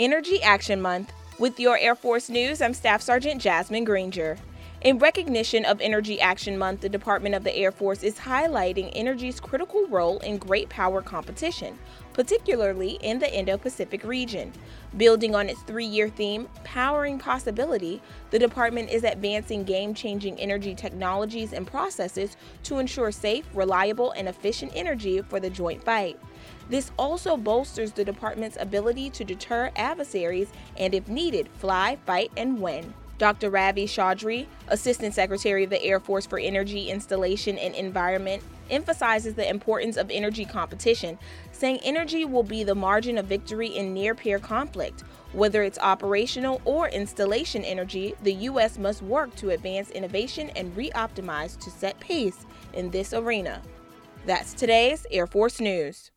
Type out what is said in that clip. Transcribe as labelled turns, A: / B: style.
A: Energy Action Month. With your Air Force News, I'm Staff Sergeant Jasmine Granger. In recognition of Energy Action Month, the Department of the Air Force is highlighting energy's critical role in great power competition, particularly in the Indo Pacific region. Building on its three year theme, Powering Possibility, the department is advancing game changing energy technologies and processes to ensure safe, reliable, and efficient energy for the joint fight. This also bolsters the department's ability to deter adversaries and, if needed, fly, fight, and win. Dr. Ravi Chaudhary, Assistant Secretary of the Air Force for Energy, Installation, and Environment, emphasizes the importance of energy competition, saying energy will be the margin of victory in near peer conflict. Whether it's operational or installation energy, the U.S. must work to advance innovation and re optimize to set pace in this arena. That's today's Air Force News.